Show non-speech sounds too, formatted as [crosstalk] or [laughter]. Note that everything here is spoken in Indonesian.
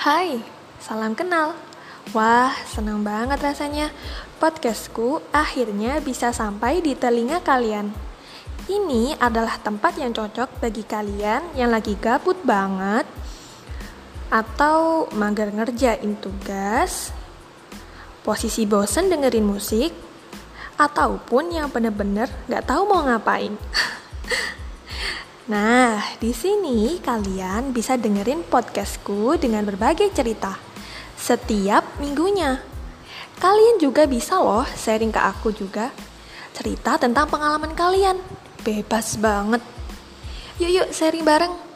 Hai, salam kenal. Wah, senang banget rasanya. Podcastku akhirnya bisa sampai di telinga kalian. Ini adalah tempat yang cocok bagi kalian yang lagi gabut banget atau mager ngerjain tugas, posisi bosen dengerin musik, ataupun yang bener-bener gak tahu mau ngapain. [laughs] Nah, di sini kalian bisa dengerin podcastku dengan berbagai cerita setiap minggunya. Kalian juga bisa loh sharing ke aku juga cerita tentang pengalaman kalian. Bebas banget. Yuk yuk sharing bareng.